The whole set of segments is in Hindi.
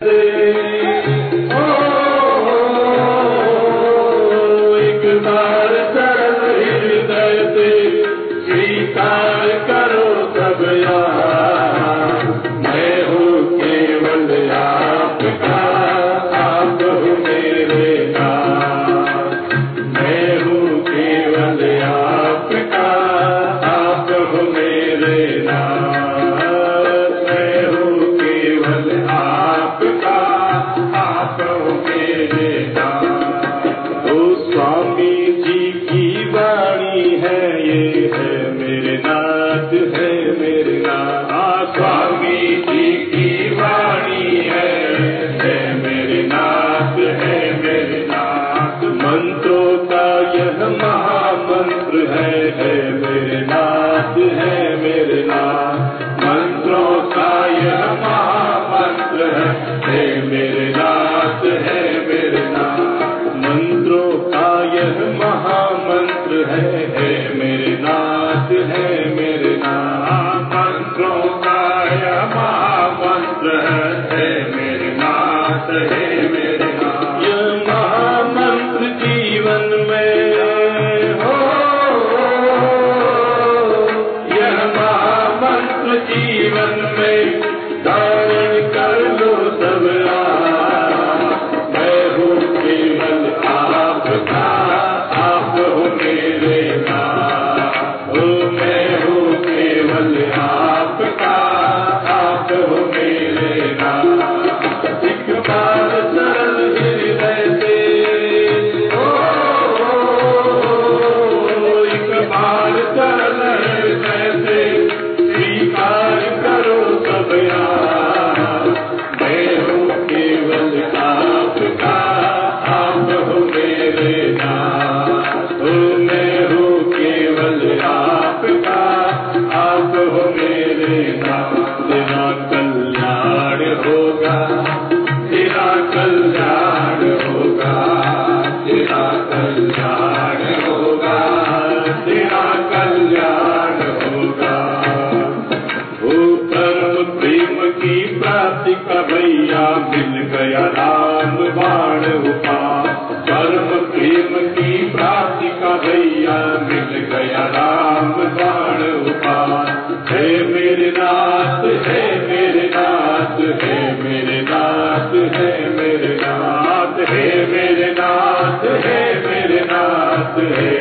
Hey. God. Hallelujah. का सर्व प्रेम की प्राप्ति का भैया मिल गया राम बाण उपास। है मेरे नाथ है मेरे नाथ है मेरे नाथ है मेरे नाथ है मेरे नाथ है मेरे नाथ है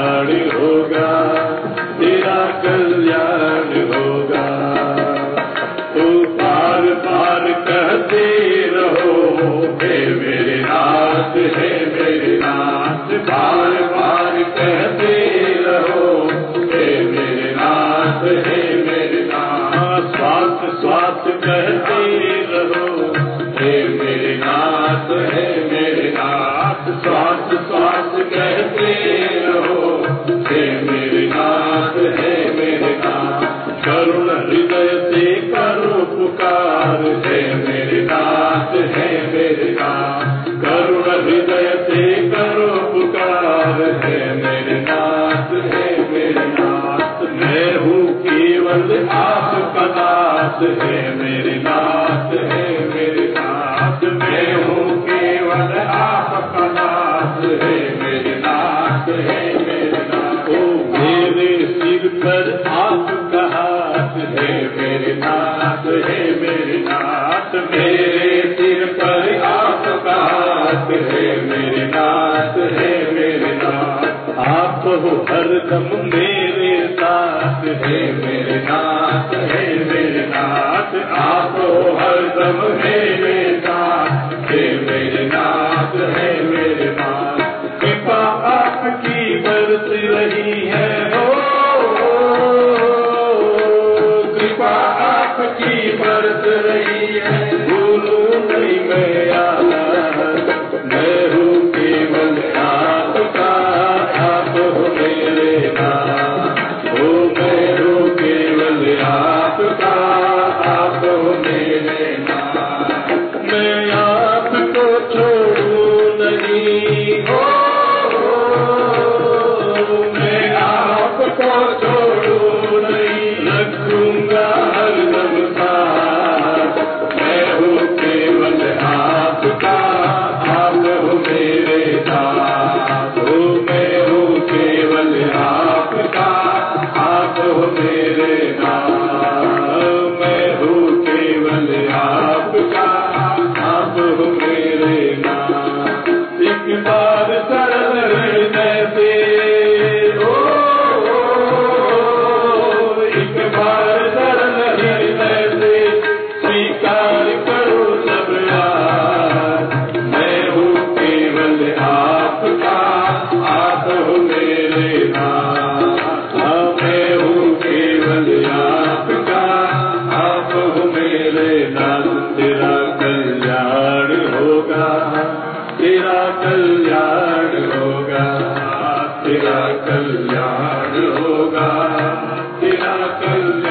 Hari Hoga. पास कहते रहो हे मेरे नाथ हे मेरे नाथ करुण हृदय come कल्याण होगा तेरा कल्याण